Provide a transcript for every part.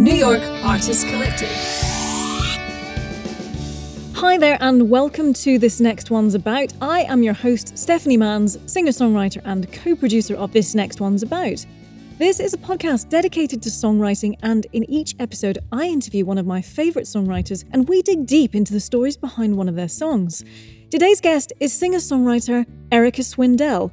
New York Artists Collective. Hi there, and welcome to This Next One's About. I am your host, Stephanie Manns, singer songwriter and co producer of This Next One's About. This is a podcast dedicated to songwriting, and in each episode, I interview one of my favourite songwriters and we dig deep into the stories behind one of their songs. Today's guest is singer songwriter Erica Swindell.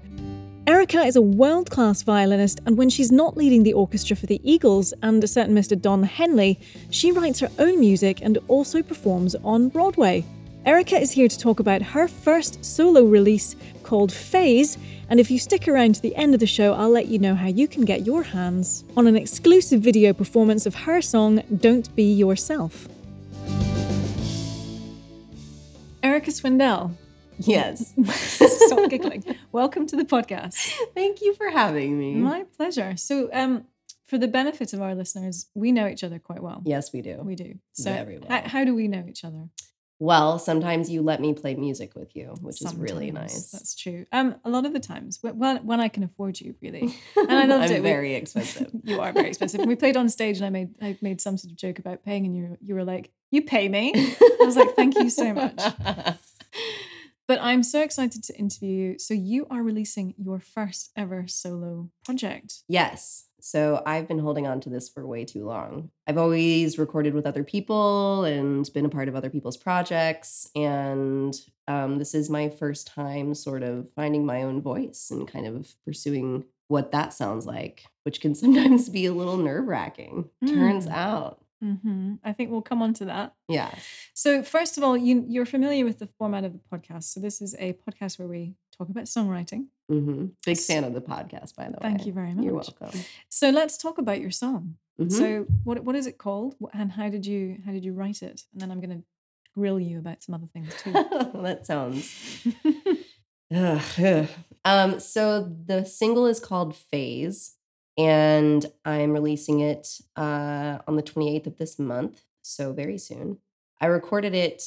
Erica is a world class violinist, and when she's not leading the orchestra for the Eagles and a certain Mr. Don Henley, she writes her own music and also performs on Broadway. Erica is here to talk about her first solo release called Phase, and if you stick around to the end of the show, I'll let you know how you can get your hands on an exclusive video performance of her song Don't Be Yourself. Erica Swindell, Yes. Stop giggling. Welcome to the podcast. Thank you for having me. My pleasure. So, um, for the benefit of our listeners, we know each other quite well. yes, we do. We do. So, Very well. how, do we know each other? well, sometimes you let me play music with you, which is really nice. That's true. Um, a lot of the times, when when I can afford you, really. And I loved I'm it. We- very expensive. you are very expensive. we played on stage, and I made I made some sort of joke about paying, and you you were like, "You pay me." I was like, "Thank you so much." But I'm so excited to interview you. So you are releasing your first ever solo project. yes. So I've been holding on to this for way too long. I've always recorded with other people and been a part of other people's projects. And um, this is my first time sort of finding my own voice and kind of pursuing what that sounds like, which can sometimes be a little nerve wracking. Turns Mm. out. Hmm I think we'll come on to that. Yeah. So first of all, you you're familiar with the format of the podcast. So this is a podcast where we talk about songwriting. hmm Big fan of the podcast, by the way. Thank you very much. You're welcome. So let's talk about your song. Mhm. So what what is it called, and how did you how did you write it? And then I'm going to grill you about some other things too. that sounds. Ugh, ugh. um, so the single is called Phase, and I'm releasing it uh, on the 28th of this month, so very soon. I recorded it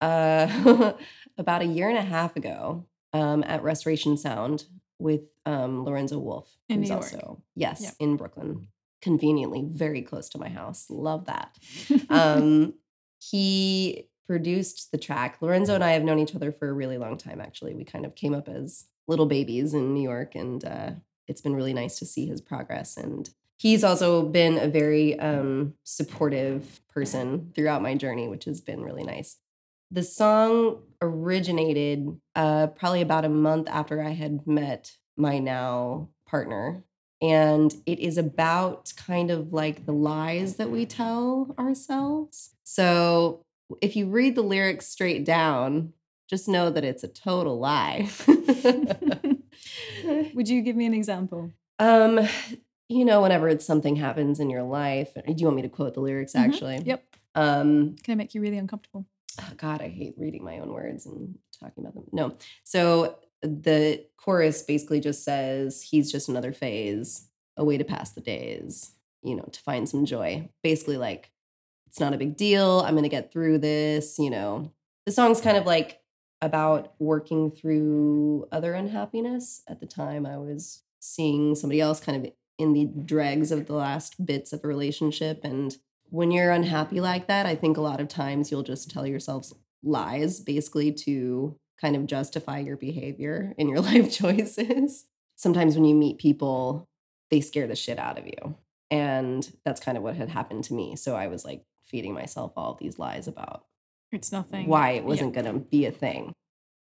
uh, about a year and a half ago um, at Restoration Sound with um, Lorenzo Wolff, In who's New York. also yes Yeah. in Brooklyn, conveniently very close to my house. Love that um, he produced the track. Lorenzo and I have known each other for a really long time, actually. We kind of came up as little babies in New York, and uh, it's been really nice to see his progress. And he's also been a very um, supportive person throughout my journey, which has been really nice. The song originated uh, probably about a month after I had met my now partner. And it is about kind of like the lies that we tell ourselves. So if you read the lyrics straight down, just know that it's a total lie. Would you give me an example? um, you know, whenever it's something happens in your life, do you want me to quote the lyrics Mhm. actually? Yep. Um, Can I make you really uncomfortable? oh God, I hate reading my own words and talking about them. No. So the chorus basically just says, he's just another phase, a way to pass the days, you know, to find some joy. Basically, like, it's not a big deal. I'm going to get through this, you know. The song's kind of like about working through other unhappiness. At the time, I was seeing somebody else kind of in the dregs of the last bits of a relationship. And when you're unhappy like that, I think a lot of times you'll just tell yourselves lies basically to kind of justify your behavior and your life choices. Sometimes when you meet people, they scare the shit out of you. And that's kind of what had happened to me. So I was like feeding myself all these lies about It's nothing. why it wasn't going to be a thing.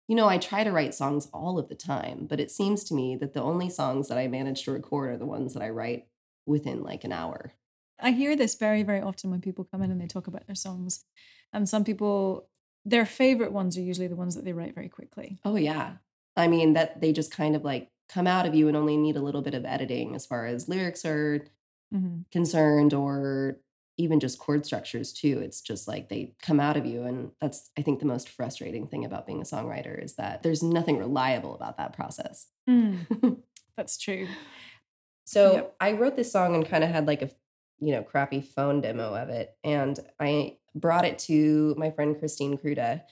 You know, I try to write songs all of the time, but it seems to me that the only songs that I manage to record are the ones that I write within like an hour. I hear this very, very often when people come in and they talk about their songs. And some people, their favorite ones are usually the ones that they write very quickly. Oh, yeah. I mean, that they just kind of like come out of you and only need a little bit of editing as far as lyrics are hmm concerned or even just chord structures too. It's just like they come out of you. And that's, I think, the most frustrating thing about being a songwriter is that there's nothing reliable about that process. That's true. So Yep. I wrote this song and kind of had like a, you know, crappy phone demo of it. And I brought it to my friend Christine Cruda,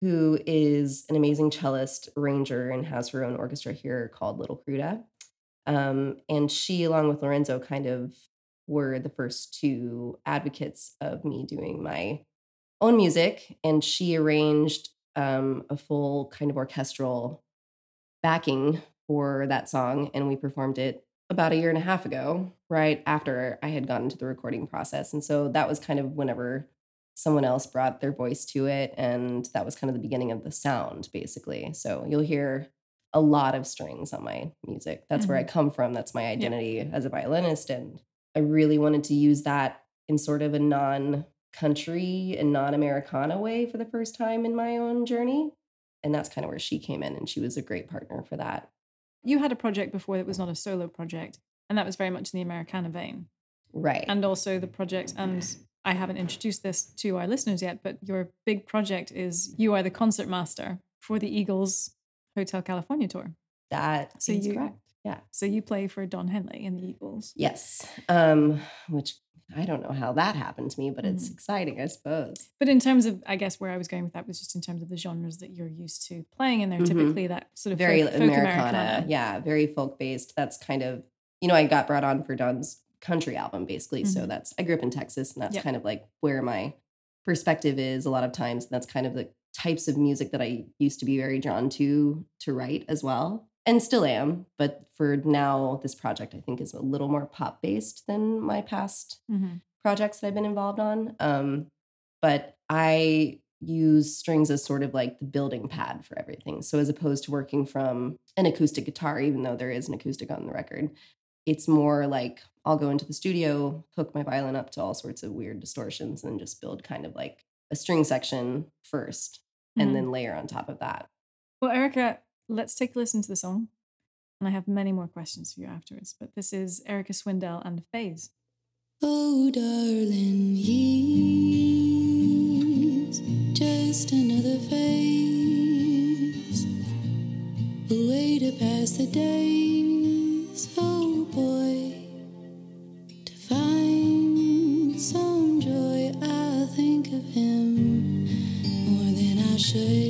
who is an amazing cellist, ranger and has her own orchestra here called Little Cruda. Um, and she, along with Lorenzo, kind of were the first two advocates of me doing my own music. And she arranged um, a full kind of orchestral backing for that song. And we performed it about a year and a half ago, right after I had gotten to the recording process. And so that was kind of whenever someone else brought their voice to it. And that was kind of the beginning of the sound, basically. So you'll hear a lot of strings on my music. That's where I come from. That's my identity as a violinist. And I really wanted to use that in sort of a non country and non Americana way for the first time in my own journey. And that's kind of where she came in. And she was a great partner for that. You had a project before that was not a solo project, and that was very much in the Americana vein. Right. And also the project, and I haven't introduced this to our listeners yet, but your big project is you are the concert master for the Eagles Hotel California tour. that So is you- correct. Yeah. So you play for Don Henley in the Eagles. Yes. Um, which I don't know how that happened to me, but it's Mhm. exciting, I suppose. But in terms of, I guess where I was going with that was just in terms of the genres that you're used to playing, and they're Mhm. typically that sort of very folk, folk Americana. Americana. Yeah, very folk based. That's kind of, you know, I got brought on for Don's country album basically. So Mhm. that's, I grew up in Texas and that's Yep. kind of like where my perspective is a lot of times. And that's kind of the types of music that I used to be very drawn to to write as well. And still am. But for now, this project I think is a little more pop based than my past Mhm. projects that I've been involved on. Um, but I use strings as sort of like the building pad for everything. So as opposed to working from an acoustic guitar, even though there is an acoustic on the record, it's more like I'll go into the studio, hook my violin up to all sorts of weird distortions, and just build kind of like a string section 1st Mhm. and then layer on top of that. Well, Erica, let's take a listen to the song. And I have many more questions for you afterwards. But this is Erica Swindell and Phase. Oh, darling, he's just another face. A way to pass the days. Oh, boy. To find some joy, I think of him more than I should.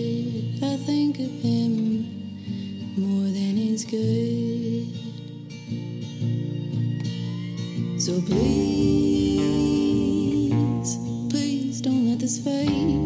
Good. So please, please don't let this fade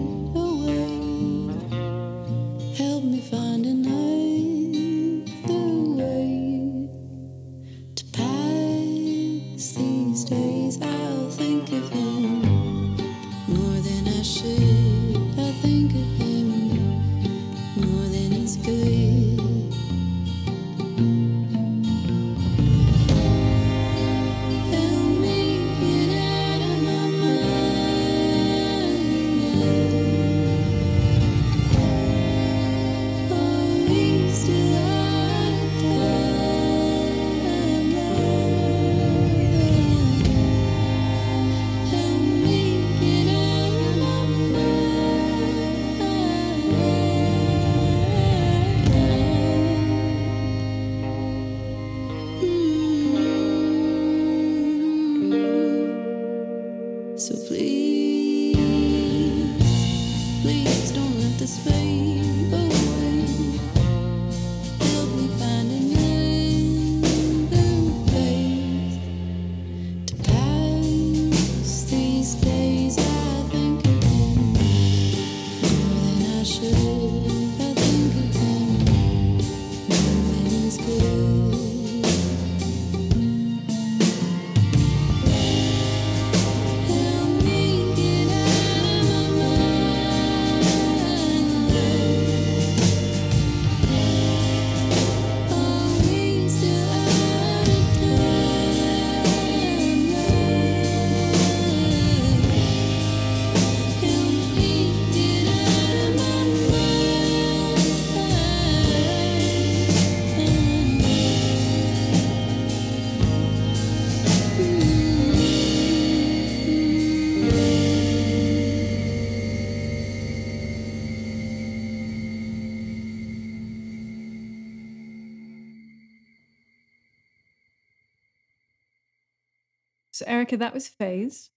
So, Erica, that was Phase.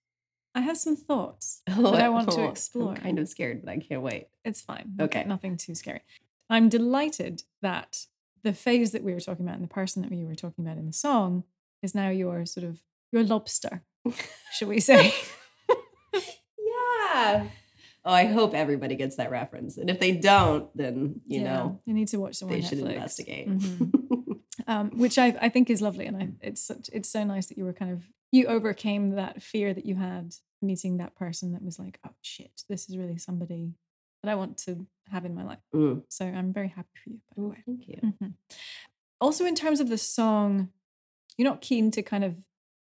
I have some thoughts Oh, that I want to explore. I'm kind of scared, but I can't wait. It's fine. Okay. Nothing too scary. I'm delighted that the phase that we were talking about and the person that we were talking about in the song is now your sort of your lobster, should we say? yeah. Oh, I hope everybody gets that reference. And if they don't, then you Yeah, know they need to watch some on they should Netflix. investigate. Mhm. um, which I, I think is lovely, and I, it's such, it's so nice that you were kind of you overcame that fear that you had meeting that person that was like, oh shit, this is really somebody that I want to have in my life. Mm. So I'm very happy for you. By the Oh, way. thank you. Mhm. Also, in terms of the song, you're not keen to kind of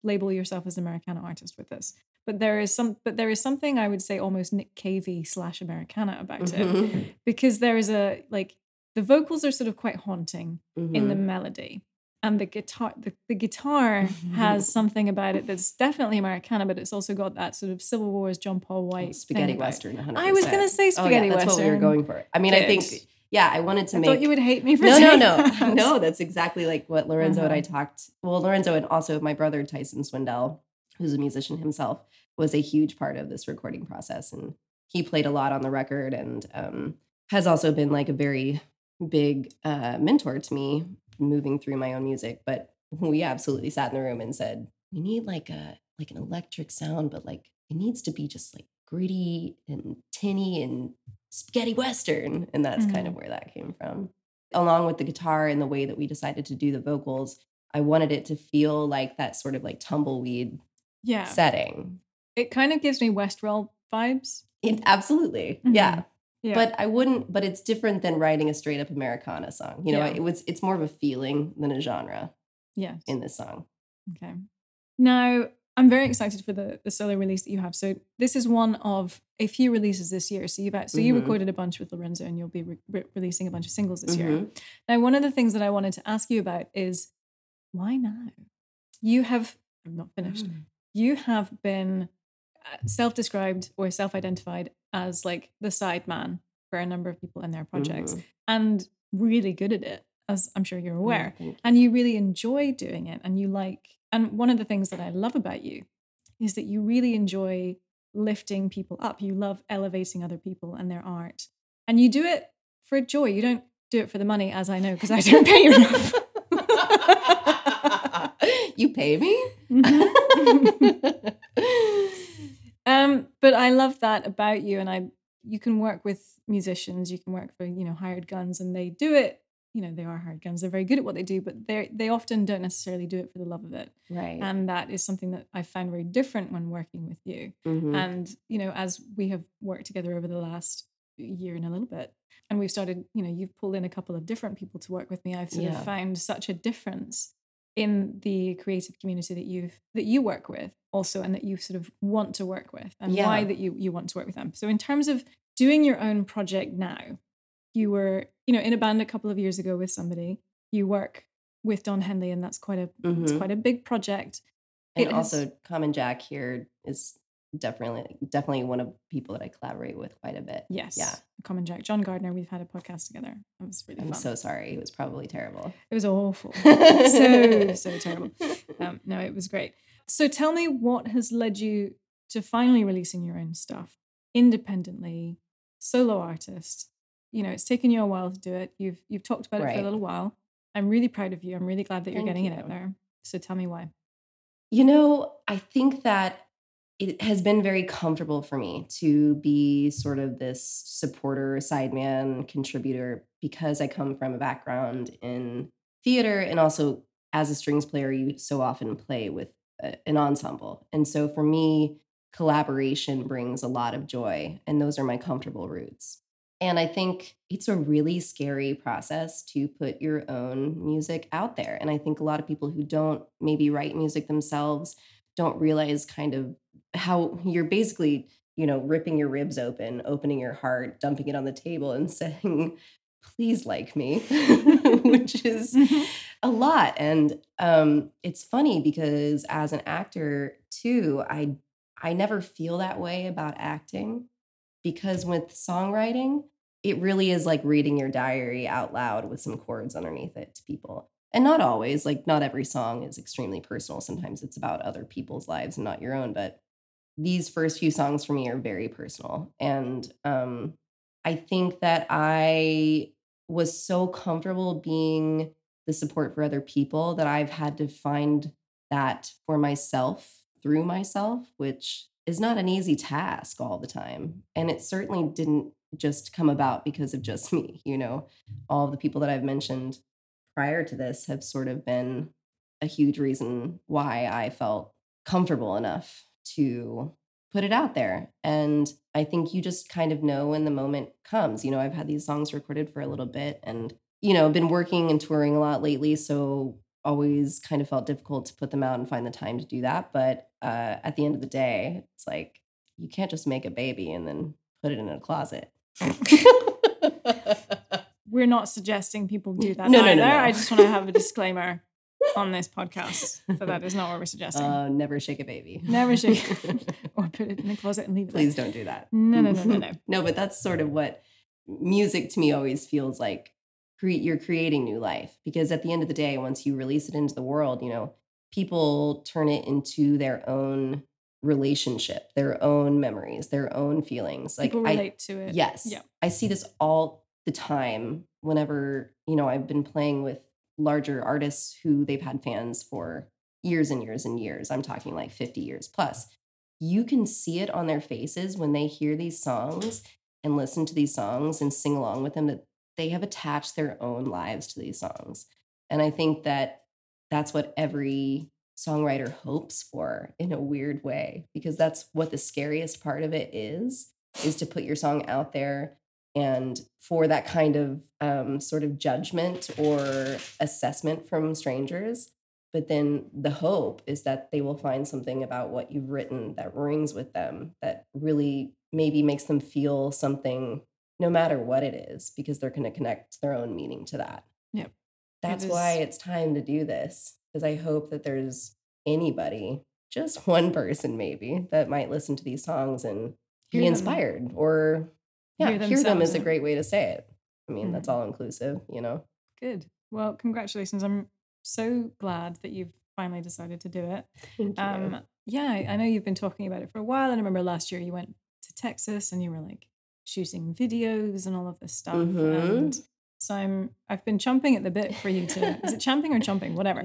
label yourself as an Americana artist with this, but there is some, but there is something I would say almost Nick Cavey slash Americana about it Mhm. because there is a like the vocals are sort of quite haunting in the Mhm. melody. And the guitar, the, the guitar has something about it that's definitely Americana, but it's also got that sort of Civil Wars' John Paul White thing spaghetti western. 100%. I was gonna say Oh, spaghetti yeah, that's what we were going for. I mean, I think yeah, I wanted to I make. thought you would hate me for no, no, no, that. no. That's exactly like what Lorenzo and I Uh-huh. talked. Well, Lorenzo and also my brother Tyson Swindell, who's a musician himself, was a huge part of this recording process, and he played a lot on the record, and um, has also been like a very big uh, mentor to me moving through my own music. But we absolutely sat in the room and said, we need like a like an electric sound, but like it needs to be just like gritty and tinny and spaghetti western, and that's kind of where that came from along with the guitar and the way that we decided to do the vocals, I wanted it to feel like that sort of like tumbleweed yeah, setting. it kind of gives me Westworld vibes. It, absolutely. Mhm. Yeah. Yeah, But I wouldn't, but it's different than writing a straight up Americana song. You know, Yeah. it was it's more of a feeling than a genre yeah, in this song. Okay. Now, I'm very excited for the, the solo release that you have. So this is one of a few releases this year. So you've so you Mhm. recorded a bunch with Lorenzo, and you'll be re- re- releasing a bunch of singles this year. Mhm. Now, one of the things that I wanted to ask you about is why now? You have. I'm not finished. Mm. You have been uh, self-described or self-identified as like the side man for a number of people in their projects, Mhm. and really good at it, as I'm sure you're aware you. and you really enjoy doing it and you like and one of the things that i love about you is that you really enjoy lifting people up you love elevating other people and their art and you do it for joy you don't do it for the money as i know because i don't pay you enough you pay me? Mhm. i love that about you and i you can work with musicians you can work for you know hired guns and they do it you know they are hired guns they're very good at what they do but they they often don't necessarily do it for the love of it right. and that is something that i found very different when working with you Mhm. and you know as we have worked together over the last year and a little bit and we've started you know you've pulled in a couple of different people to work with me i've sort Yeah. of found such a difference in the creative community that you've that you work with also and that you sort of want to work with and why that you you want to work with them so in terms of doing your own project now you were you know in a band a couple of years ago with somebody you work with don henley and that's quite a it's Mhm. quite a big project and it has- also Common Jack here is definitely definitely one of the people that I collaborate with quite a bit. Yes. Yeah. Common Jack. John Gardner, we've had a podcast together. It was really I'm fun. so sorry. It was probably terrible. it was awful. so, so terrible. Um, no, it was great. So tell me what has led you to finally releasing your own stuff independently, solo artist. You know, it's taken you a while to do it. You've you've talked about it for a little while. I'm really proud of you. I'm really glad that you're getting it out there. So tell me why. You know, I think that it has been very comfortable for me to be sort of this supporter, sideman, contributor because I come from a background in theater and also as a strings player, you so often play with an ensemble. And so for me, collaboration brings a lot of joy, and those are my comfortable roots. And I think it's a really scary process to put your own music out there. And I think a lot of people who don't maybe write music themselves don't realize kind of how you're basically, you know, ripping your ribs open, opening your heart, dumping it on the table and saying, please like me, which is a lot. And um, it's funny because as an actor too, I I never feel that way about acting because with songwriting, it really is like reading your diary out loud with some chords underneath it to people. And not always, like not every song is extremely personal. Sometimes it's about other people's lives and not your own. But these first few songs for me are very personal. And um, I think that I was so comfortable being the support for other people that I've had to find that for myself through myself, which is not an easy task all the time. And it certainly didn't just come about because of just me. You know, all the people that I've mentioned prior to this have sort of been a huge reason why I felt comfortable enough to put it out there. And I think you just kind of know when the moment comes. You know, I've had these songs recorded for a little bit and, you know, been working and touring a lot lately. So always kind of felt difficult to put them out and find the time to do that. But uh, at the end of the day, it's like you can't just make a baby and then put it in a closet. We're not suggesting people do that No, no, no, no. I just want to have a disclaimer on this podcast. So that is not what we're suggesting. Uh, never shake a baby. Never shake or put it in the closet and leave it. there. Please don't do that. No, no, no, no, no. no, but that's sort of what music to me always feels like. Cre- you're creating new life because at the end of the day, once you release it into the world, you know, people turn it into their own relationship, their own memories, their own feelings. Like People I, relate to it. Yes. Yeah. I see this all the time whenever, you know, I've been playing with larger artists who they've had fans for years and years and years. I'm talking like 50 years plus. You can see it on their faces when they hear these songs and listen to these songs and sing along with them that they have attached their own lives to these songs. And I think that that's what every songwriter hopes for in a weird way because that's what the scariest part of it is is to put your song out there and for that kind of um, sort of judgment or assessment from strangers. But then the hope is that they will find something about what you've written that rings with them that really maybe makes them feel something no matter what it is because they're going to connect their own meaning to that. Yep. that's why it's time to do this because i hope that there's anybody just one person maybe that might listen to these songs and be inspired or yeah Hear hear, them is a great way to say it i mean that's Mhm. all inclusive you know Good. Well, congratulations. I'm so glad that you've finally decided to do it. Thank you. Um, yeah, I know you've been talking about it for a while. And I remember last year you went to Texas and you were like shooting videos and all of this stuff. Mhm. And so I'm I've been chomping at the bit for you to is it champing or chomping? Whatever.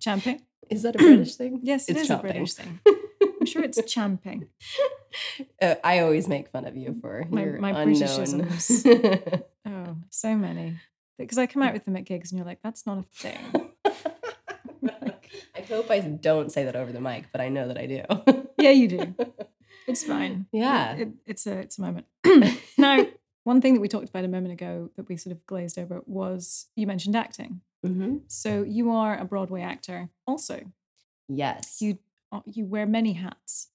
Champing? is that a british thing Yes, it It's is a. British thing. I'm sure it's champing. Uh, I always make fun of you for My- your my. Britishisms. Oh, so many. Because I come out with them at gigs and you're like, that's not a thing. I hope I don't say that over the mic, but I know that I do. Yeah, you do. It's fine. Yeah. it- it's a it's a moment. now, one thing that we talked about a moment ago that we sort of glazed over was you mentioned acting. hmm So you are a Broadway actor. Also, Yes. you you wear many hats.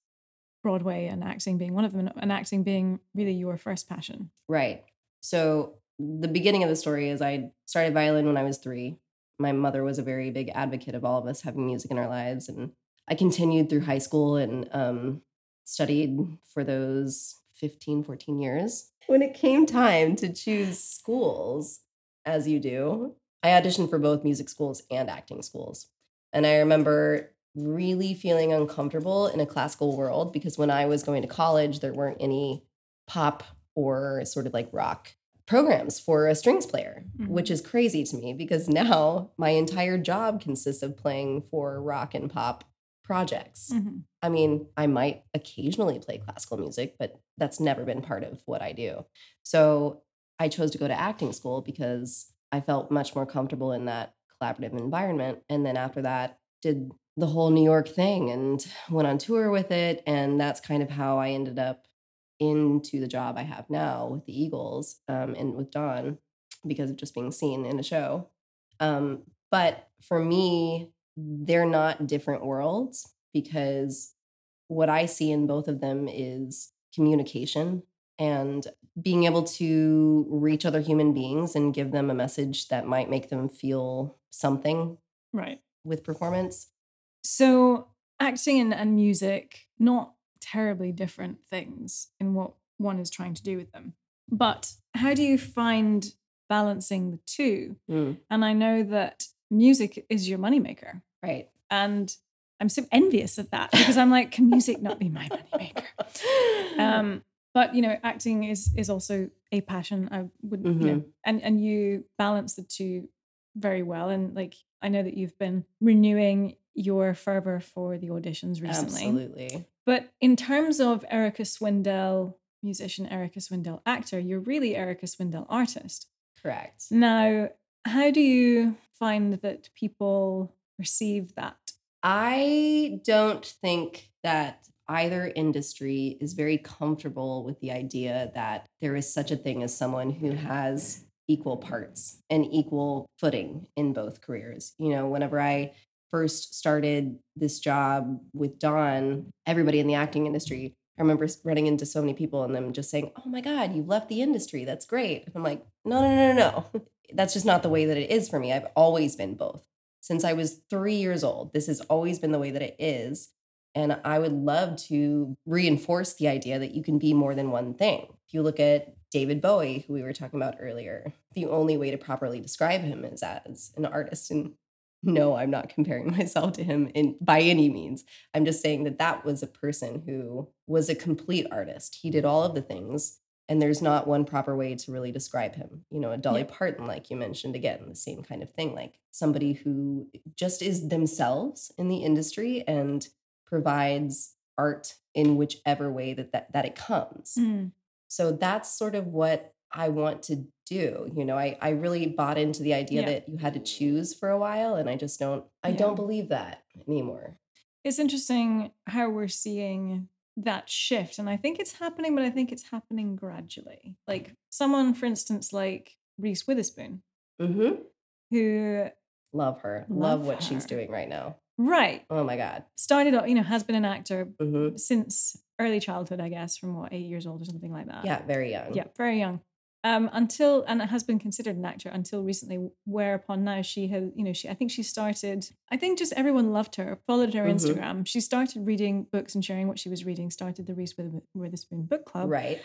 Broadway and acting being one of them, and acting being really your first passion. Right. So the beginning of the story is I started violin when I was three. My mother was a very big advocate of all of us having music in our lives. And I continued through high school and um, studied for those 15, 14 years. When it came time to choose schools, as you do, I auditioned for both music schools and acting schools. And I remember really feeling uncomfortable in a classical world because when I was going to college, there weren't any pop or sort of like rock programs for a strings player, which Mhm. is crazy to me because now my entire job consists of playing for rock and pop projects. Mhm. I mean, I might occasionally play classical music, but that's never been part of what I do. So I chose to go to acting school because I felt much more comfortable in that collaborative environment. And then after that, did the whole New York thing and went on tour with it. And that's kind of how I ended up into the job I have now with the Eagles um, and with Don because of just being seen in a show. Um, but for me, they're not different worlds because what I see in both of them is communication and being able to reach other human beings and give them a message that might make them feel something Right. with performance. So acting and, and music, not terribly different things in what one is trying to do with them. But how do you find balancing the two? Mm, And I know that music is your moneymaker. right. And I'm so envious of that because I'm like, can music not be my moneymaker? Um, but you know, acting is is also a passion. I would, you know, and and you balance the two very well. And like, I know that you've been renewing your fervor for the auditions recently. Absolutely. But in terms of Erica Swindell, musician, Erica Swindell, actor, you're really Erica Swindell, artist. Correct. Now, how do you find that people perceive that? I don't think that either industry is very comfortable with the idea that there is such a thing as someone who has equal parts and equal footing in both careers. You know, whenever I first started this job with Don, everybody in the acting industry, I remember running into so many people and them just saying, Oh my God, you've left the industry. That's great. I'm like, No, no, no, no, no. That's just not the way that it is for me. I've always been both. Since I was three years old, this has always been the way that it is. And I would love to reinforce the idea that you can be more than one thing. If you look at David Bowie, who we were talking about earlier, the only way to properly describe him is as an artist. And no, I'm not comparing myself to him in by any means. I'm just saying that that was a person who was a complete artist. He did all of the things, and there's not one proper way to really describe him. You know, a Dolly Yeah. Parton, like you mentioned, again, the same kind of thing, like somebody who just is themselves in the industry and provides art in whichever way that that, that it comes. Mm. So that's sort of what I want to do. You know, I, I really bought into the idea Yeah. that you had to choose for a while, and I just don't I Yeah. don't believe that anymore. It's interesting how we're seeing that shift. And I think it's happening, but I think it's happening gradually. Like someone, for instance, like Reese Witherspoon, Mm-hmm. who, Love her. Love, Love what she's doing right now. right, Oh my God. started off, you know, has been an actor Mm-hmm. since early childhood, I guess, from what, eight years old or something like that. Yeah, very young. Yeah, very young. Um, until and has been considered an actor until recently, whereupon now she has, you know, she I think she started. I think just everyone loved her, followed her Mhm. Instagram. She started reading books and sharing what she was reading. Started the Reese Wither- Witherspoon book club. Right.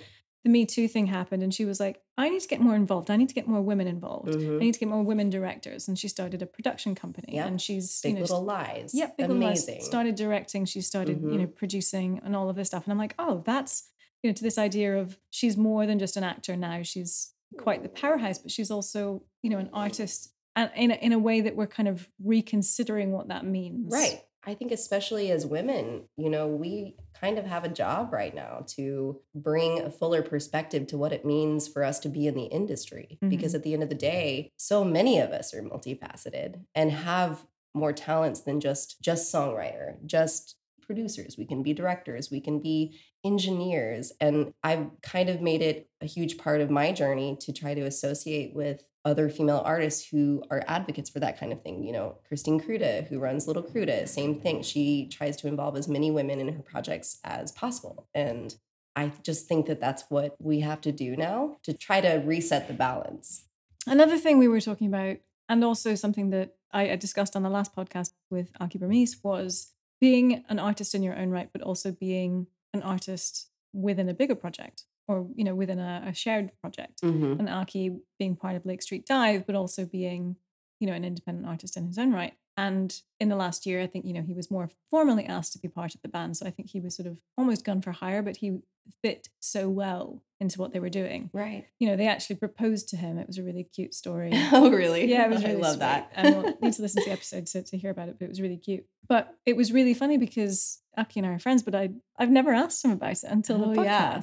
The Me Too thing happened, and she was like, "I need to get more involved. I need to get more women involved. Mhm. I need to get more women directors." And she started a production company. Yeah. and she's Big you know, Little Lies. yeah, Big Little Lies Amazing. started directing. She started, you Mhm. know, producing and all of this stuff. And I'm like, oh, that's you know, to this idea of she's more than just an actor now. She's quite the powerhouse, but she's also, you know, an artist, and in a, in a way that we're kind of reconsidering what that means. Right. I think, especially as women, you know, we kind of have a job right now to bring a fuller perspective to what it means for us to be in the industry. Because mm-hmm. at the end of the day, so many of us are multifaceted and have more talents than just just songwriter, just producers. We can be directors, we can be engineers. And I've kind of made it a huge part of my journey to try to associate with other female artists who are advocates for that kind of thing. You know, Christine Cruda, who runs Little Cruda, same thing. She tries to involve as many women in her projects as possible. And I just think that that's what we have to do now to try to reset the balance. Another thing we were talking about, and also something that I, discussed on the last podcast with Akie Bermiss, was being an artist in your own right, but also being an artist within a bigger project or you know within a, a shared project. Mm-hmm. and Akie being part of Lake Street Dive, but also being, you know, an independent artist in his own right. And in the last year, I think, you know, he was more formally asked to be part of the band. So I think he was sort of almost gun for hire, but he fit so well into what they were doing. Right. You know, they actually proposed to him. It was a really cute story. Oh, really? Yeah, it was really I love sweet. that. and we'll need to listen to the episode to, to hear about it, but it was really cute. But it was really funny because Akie and I are friends, but I I've never asked him about it until the Oh, podcast. yeah.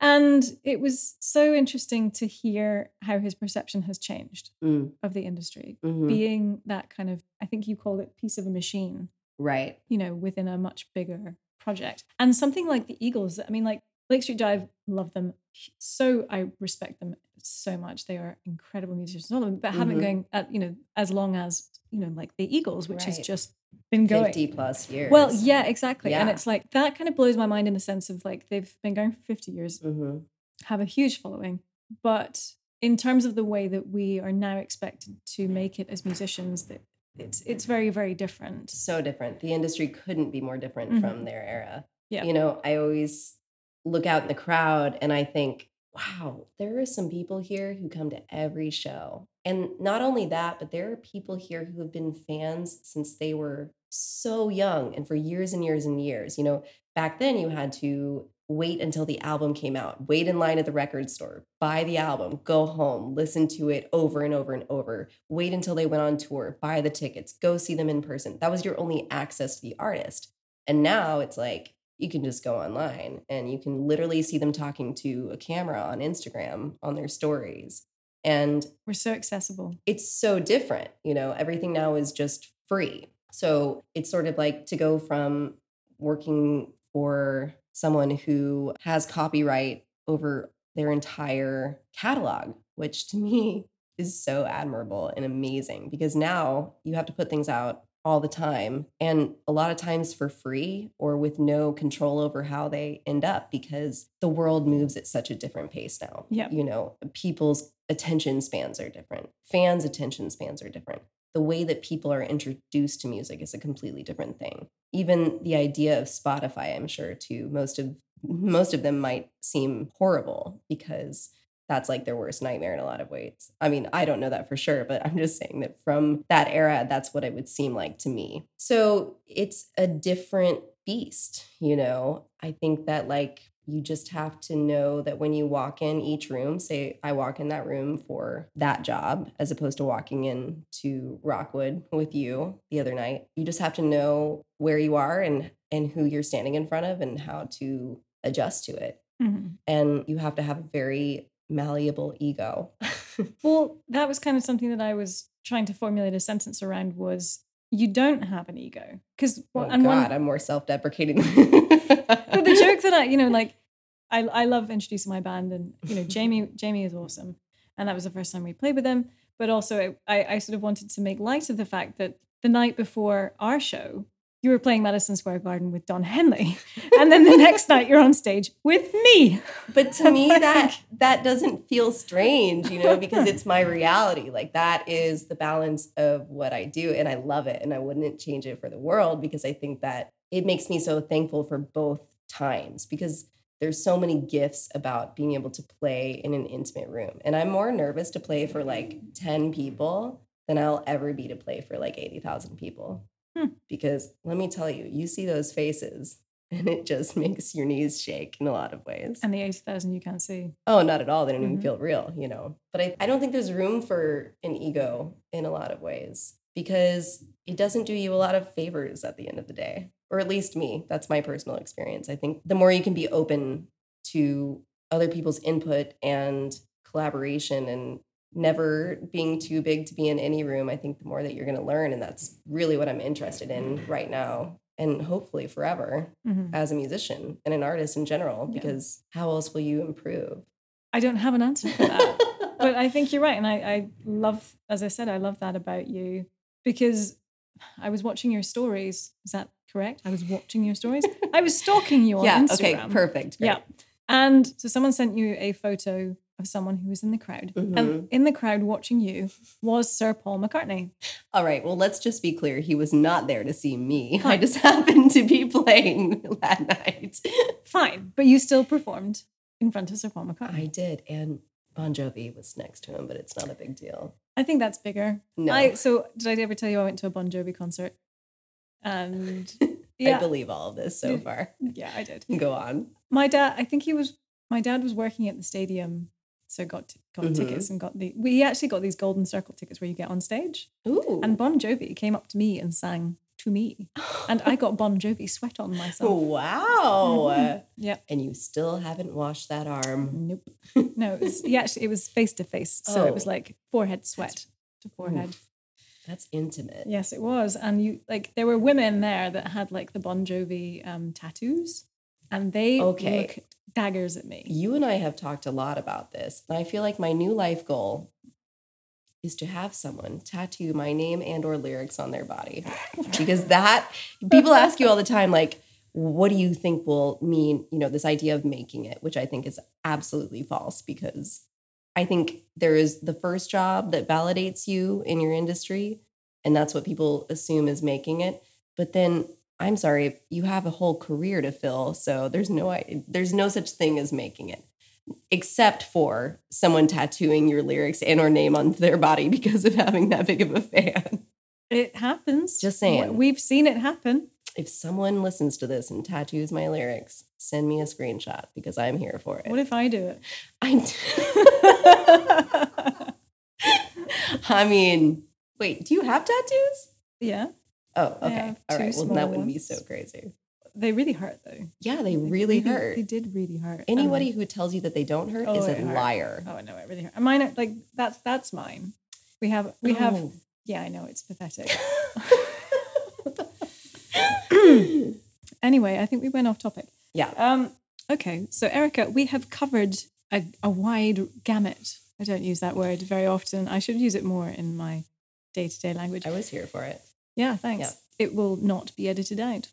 And it was so interesting to hear how his perception has changed Mm, of the industry, mhm. being that kind of, I think you called it piece of a machine, Right. you know, within a much bigger project. And something like the Eagles, I mean, like Lake Street Dive, love them. So I respect them so much. They are incredible musicians, all of them, but haven't Mhm. going at, you know, as long as, you know, like the Eagles, which Right. just been going. 50 plus years. Well, yeah, exactly. And it's like that kind of blows my mind in the sense of like they've been going for 50 years, hmm have a huge following. But in terms of the way that we are now expected to make it as musicians, that it's it's very, very different. so different. The industry couldn't be more different Mhm. from their era. Yeah. You know, I always look out in the crowd and I think, wow, there are some people here who come to every show. And not only that, but there are people here who have been fans since they were so young and for years and years and years. You know, back then you had to wait until the album came out, wait in line at the record store, buy the album, go home, listen to it over and over and over, wait until they went on tour, buy the tickets, go see them in person. That was your only access to the artist. And now it's like you can just go online and you can literally see them talking to a camera on Instagram on their stories. And We're so accessible. it's so different. You know, everything now is just free. So it's sort of like to go from working for someone who has copyright over their entire catalog, which to me is so admirable and amazing because now you have to put things out all the time and a lot of times for free or with no control over how they end up because the world moves at such a different pace now. Yeah. You know, people's attention spans are different. Fans' attention spans are different. The way that people are introduced to music is a completely different thing. Even the idea of Spotify, I'm sure to most of most of them might seem horrible because that's like their worst nightmare in a lot of ways. I mean, I don't know that for sure, but I'm just saying that from that era, that's what it would seem like to me. So it's a different beast, you know? I think that like you just have to know that when you walk in each room, say I walk in that room for that job, as opposed to walking in to Rockwood with you the other night, you just have to know where you are and and who you're standing in front of and how to adjust to it. Mhm. And you have to have a very malleable ego. Well, that was kind of something that I was trying to formulate a sentence around was you don't have an ego. Because oh and God, one, I'm more self-deprecating. but the joke that I, you know, like I, I love introducing my band, and you know, Jamie, Jamie is awesome, and that was the first time we played with them. But also, I, I sort of wanted to make light of the fact that the night before our show, you were playing Madison Square Garden with Don Henley, and then the next night you're on stage with me. but to me that that doesn't feel strange you know because it's my reality. Like that is the balance of what i do and i love it and i wouldn't change it for the world because i think that it makes me so thankful for both times because there's so many gifts about being able to play in an intimate room. And i'm more nervous to play for like 10 people than i'll ever be to play for like 80,000 people Hmm. because let me tell you you see those faces and it just makes your knees shake in a lot of ways And the 80,000 you can't see. Oh, not at all. They don't even Mhm. feel real, you know. But I, I don't think there's room for an ego in a lot of ways because it doesn't do you a lot of favors at the end of the day, or at least me. That's my personal experience. I think the more you can be open to other people's input and collaboration and never being too big to be in any room, I think the more that you're going to learn. And that's really what I'm interested in right now and hopefully forever Mhm. as a musician and an artist in general, Yeah. because how else will you improve? I don't have an answer for that. but I think you're right. And I, I love, as I said, I love that about you because I was watching your stories. Is that correct? I was watching your stories. I was stalking you on yeah, Instagram. okay, perfect. great. Yeah. And so someone sent you a photo of someone who was in the crowd. Mhm. And in the crowd watching you was Sir Paul McCartney. All right. Well, let's just be clear. He was not there to see me. I just happened to be playing that night. Fine. But you still performed in front of Sir Paul McCartney. I did. And Bon Jovi was next to him, but it's not a big deal. I think that's bigger. No. I so did I ever tell you I went to a Bon Jovi concert? And I believe all of this so far. yeah, I did. Go on. My dad, I think he was. My dad was working at the stadium, so got got Mhm. tickets and got the. We actually got these golden circle tickets where you get on stage. Ooh. And Bon Jovi came up to me and sang to me, and I got Bon Jovi sweat on myself. Oh wow. Mhm. Yep. And you still haven't washed that arm. Nope. No, it was, he actually it was face to face, so it was Oh. like forehead sweat to forehead. Oof. That's intimate. Yes, it was. And you like there were women there that had like the Bon Jovi um, tattoos, and they Okay. looked daggers at me. You and I have talked a lot about this. And I feel like my new life goal is to have someone tattoo my name and or lyrics on their body. Because that people ask you all the time like what do you think will mean, you know, this idea of making it, which I think is absolutely false because I think there is the first job that validates you in your industry and that's what people assume is making it. But then I'm sorry, you have a whole career to fill, so there's no there's no such thing as making it, except for someone tattooing your lyrics and or name on their body because of having that big of a fan. It happens. Just saying. We've seen it happen. If someone listens to this and tattoos my lyrics, send me a screenshot because I'm here for it. What if I do it? I, I mean, wait, do you have tattoos? Yeah. Oh, okay. have All right. Well, that wouldn't be so crazy. They really hurt though. Yeah, they really They- hurt. They did really hurt. Anybody Um, who tells you that they don't hurt Oh, is a hurt. liar. Oh no, it really hurt. Mine are like that's that's mine. We have we have Oh. yeah, I know it's pathetic. anyway, I think we went off topic. Yeah. Um, okay, so Erica, we have covered a, a wide gamut. I don't use that word very often. I should use it more in my day to day language. I was here for it. Yeah, thanks. It will not be edited out.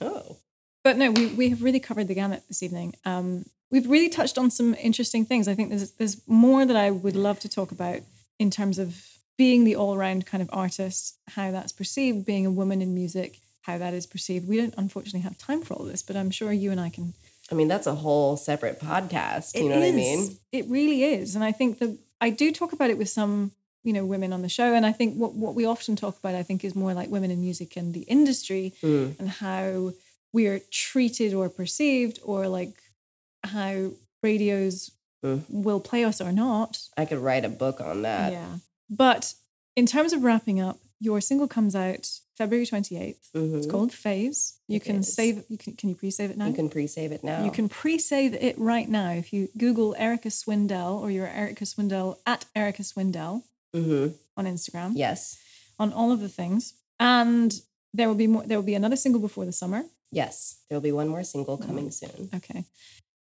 Oh. But no, we, we have really covered the gamut this evening. Um, we've really touched on some interesting things. I think there's there's more that I would love to talk about in terms of being the all round kind of artist, how that's perceived, being a woman in music, how that is perceived. We don't unfortunately have time for all this, but I'm sure you and I can. I mean, that's a whole separate podcast. You It know what I mean? It really is, and I think that I do talk about it with some you know women on the show, and I think what what we often talk about, I think, is more like women in music and the industry Mm. and how we are treated or perceived, or like how radios Mm. will play us or not. I could write a book on that. yeah. But in terms of wrapping up, your single comes out February 28th. Mhm. It's called Phase. You It can is. save you can can you pre-save it now? You can pre-save it now. You can pre-save it right now if you Google Erica Swindell or you're Erica Swindell at Erica Swindell hmm on Instagram Yes. on all of the things. And there will be more there will be another single before the summer. Yes. There will be one more single coming soon. Okay.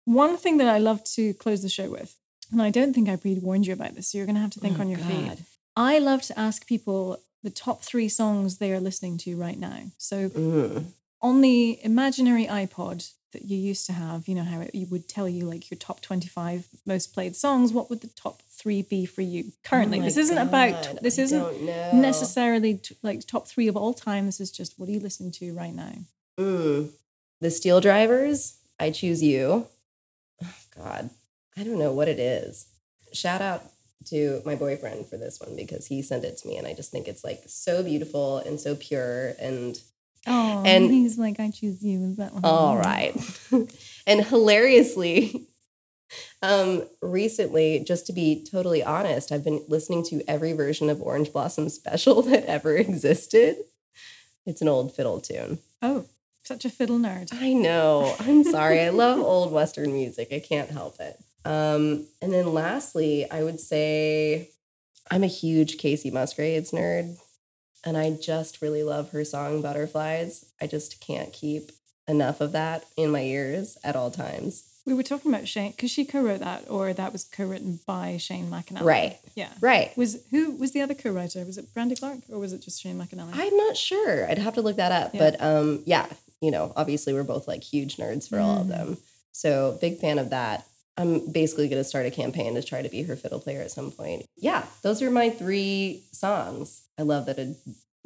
One thing that I love to close the show with, and I don't think I pre-warned you about this, so you're going to have to think Oh, on your feet. I love to ask people the top three songs they are listening to right now. So Mm. on the imaginary iPod that you used to have, you know how it, you would tell you like your top 25 most played songs, what would the top three be for you currently? Oh this isn't about, this I isn't necessarily t- like top three of all time. This is just what are you listening to right now? Mm. The SteelDrivers. I choose you. Oh, God, I don't know what it is. Shout out to my boyfriend for this one because he sent it to me, and I just think it's like so beautiful and so pure and Oh, And- he's like, I choose you. Is that one? All right. and hilariously, um, recently, just to be totally honest, I've been listening to every version of Orange Blossom Special that ever existed. It's an old fiddle tune. Oh, such a fiddle nerd. I know. I'm sorry. I love old Western music. I can't help it. Um, and then lastly, I would say I'm a huge Kacey Musgraves nerd. And I just really love her song Butterflies. I just can't keep enough of that in my ears at all times. We were talking about Shane because she co-wrote that, or that was co-written by Shane McAnally. Right. Yeah. Right. Was who was the other co-writer? Was it Brandy Clark or was it just Shane McAnally? I'm not sure. I'd have to look that up. Yeah. But um, yeah, you know, obviously we're both like huge nerds for all of Mhm. them. So big fan of that. I'm basically going to start a campaign to try to be her fiddle player at some point. Yeah, those are my three songs. I love that a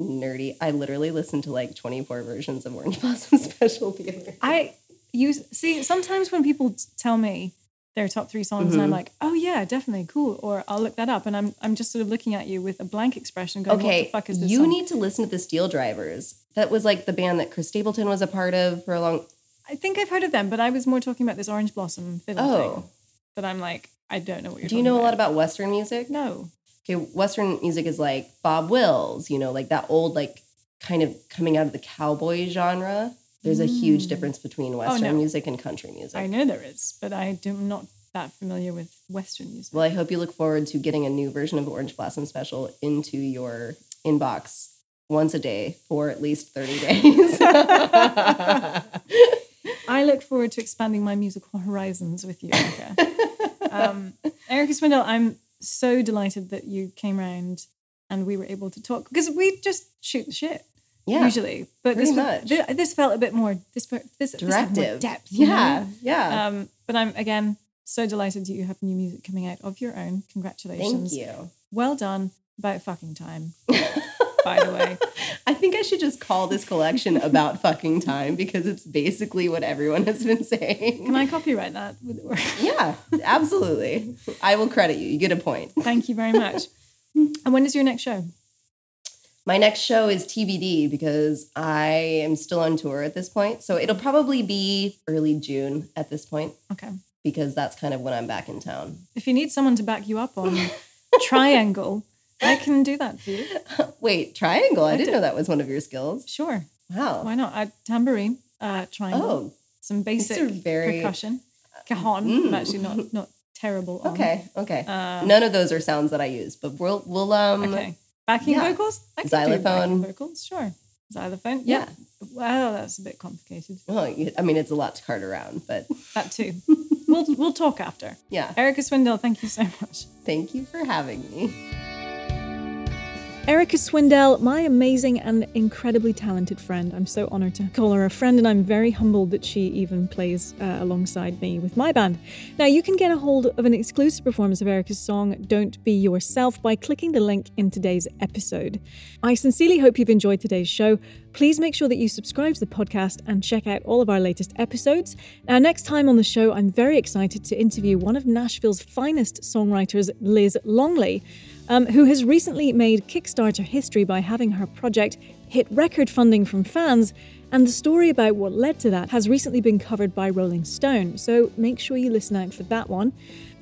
nerdy. I literally listened to like 24 versions of Orange Blossom Special the other day. I use see sometimes when people tell me their top three songs, and I'm Mhm. like, oh yeah, definitely cool, or I'll look that up, and I'm I'm just sort of looking at you with a blank expression, going, what Okay, the fuck is this? you song? need to listen to the SteelDrivers. That was like the band that Chris Stapleton was a part of for a long. I think I've heard of them, but I was more talking about this Orange Blossom fiddle Oh. thing. That I'm like, I don't know what you're. Talking about. Do you know a lot about Western music? No. okay, Western music is like Bob Wills, you know, like that old, like kind of coming out of the cowboy genre. There's a huge Mm. difference between Western no. music and country music. I know there is, but I do, I'm not that familiar with Western music. Well, I hope you look forward to getting a new version of Orange Blossom Special into your inbox once a day for at least 30 days. I look forward to expanding my musical horizons with you, Erica. um, Erica Swindell, I'm so delighted that you came around and we were able to talk because we just shoot the shit yeah. usually, but this much. This, this felt a bit more this this this had more depth. Yeah. know? Yeah. Um, but I'm again so delighted that you have new music coming out of your own. Congratulations! Thank you. Well done. About fucking time. By the way. I think I should just call this collection about fucking time because it's basically what everyone has been saying. Can I copyright that? Yeah, absolutely. I will credit you. You get a point. Thank you very much. and when is your next show? My next show is TBD because I am still on tour at this point. So it'll probably be early June at this point Okay. because that's kind of when I'm back in town. If you need someone to back you up on triangle, I can do that for you. Wait, triangle? I, I didn't did- know that was one of your skills. Sure. Wow. Why not? Tambourine, uh, triangle, Oh, some basic very- percussion. Cajon. I'm actually not not terrible. on. okay, okay. Uh, None of those are sounds that I use, but we'll we'll um Okay. Backing yeah. vocals? I can do backing Xylophone. vocals, sure. Xylophone? Yeah. Well, that's a bit complicated. well, I mean it's a lot to cart around, but That too. we'll we'll talk after. yeah. Erica Swindell, thank you so much. Thank you for having me. Erica Swindell, my amazing and incredibly talented friend. I'm so honored to call her a friend, and I'm very humbled that she even plays uh, alongside me with my band. Now, you can get a hold of an exclusive performance of Erica's song Don't Be Yourself by clicking the link in today's episode. I sincerely hope you've enjoyed today's show. Please make sure that you subscribe to the podcast and check out all of our latest episodes. Now, next time on the show, I'm very excited to interview one of Nashville's finest songwriters, Liz Longley um, who has recently made Kickstarter history by having her project hit record funding from fans. And the story about what led to that has recently been covered by Rolling Stone, so make sure you listen out for that one.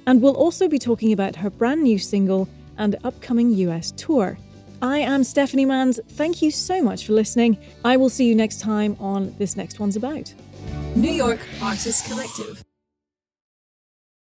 And we'll also be talking about her brand new single and upcoming US tour. I am Stephanie Manns. Thank you so much for listening. I will see you next time on This Next One's About. New York Artist Collective.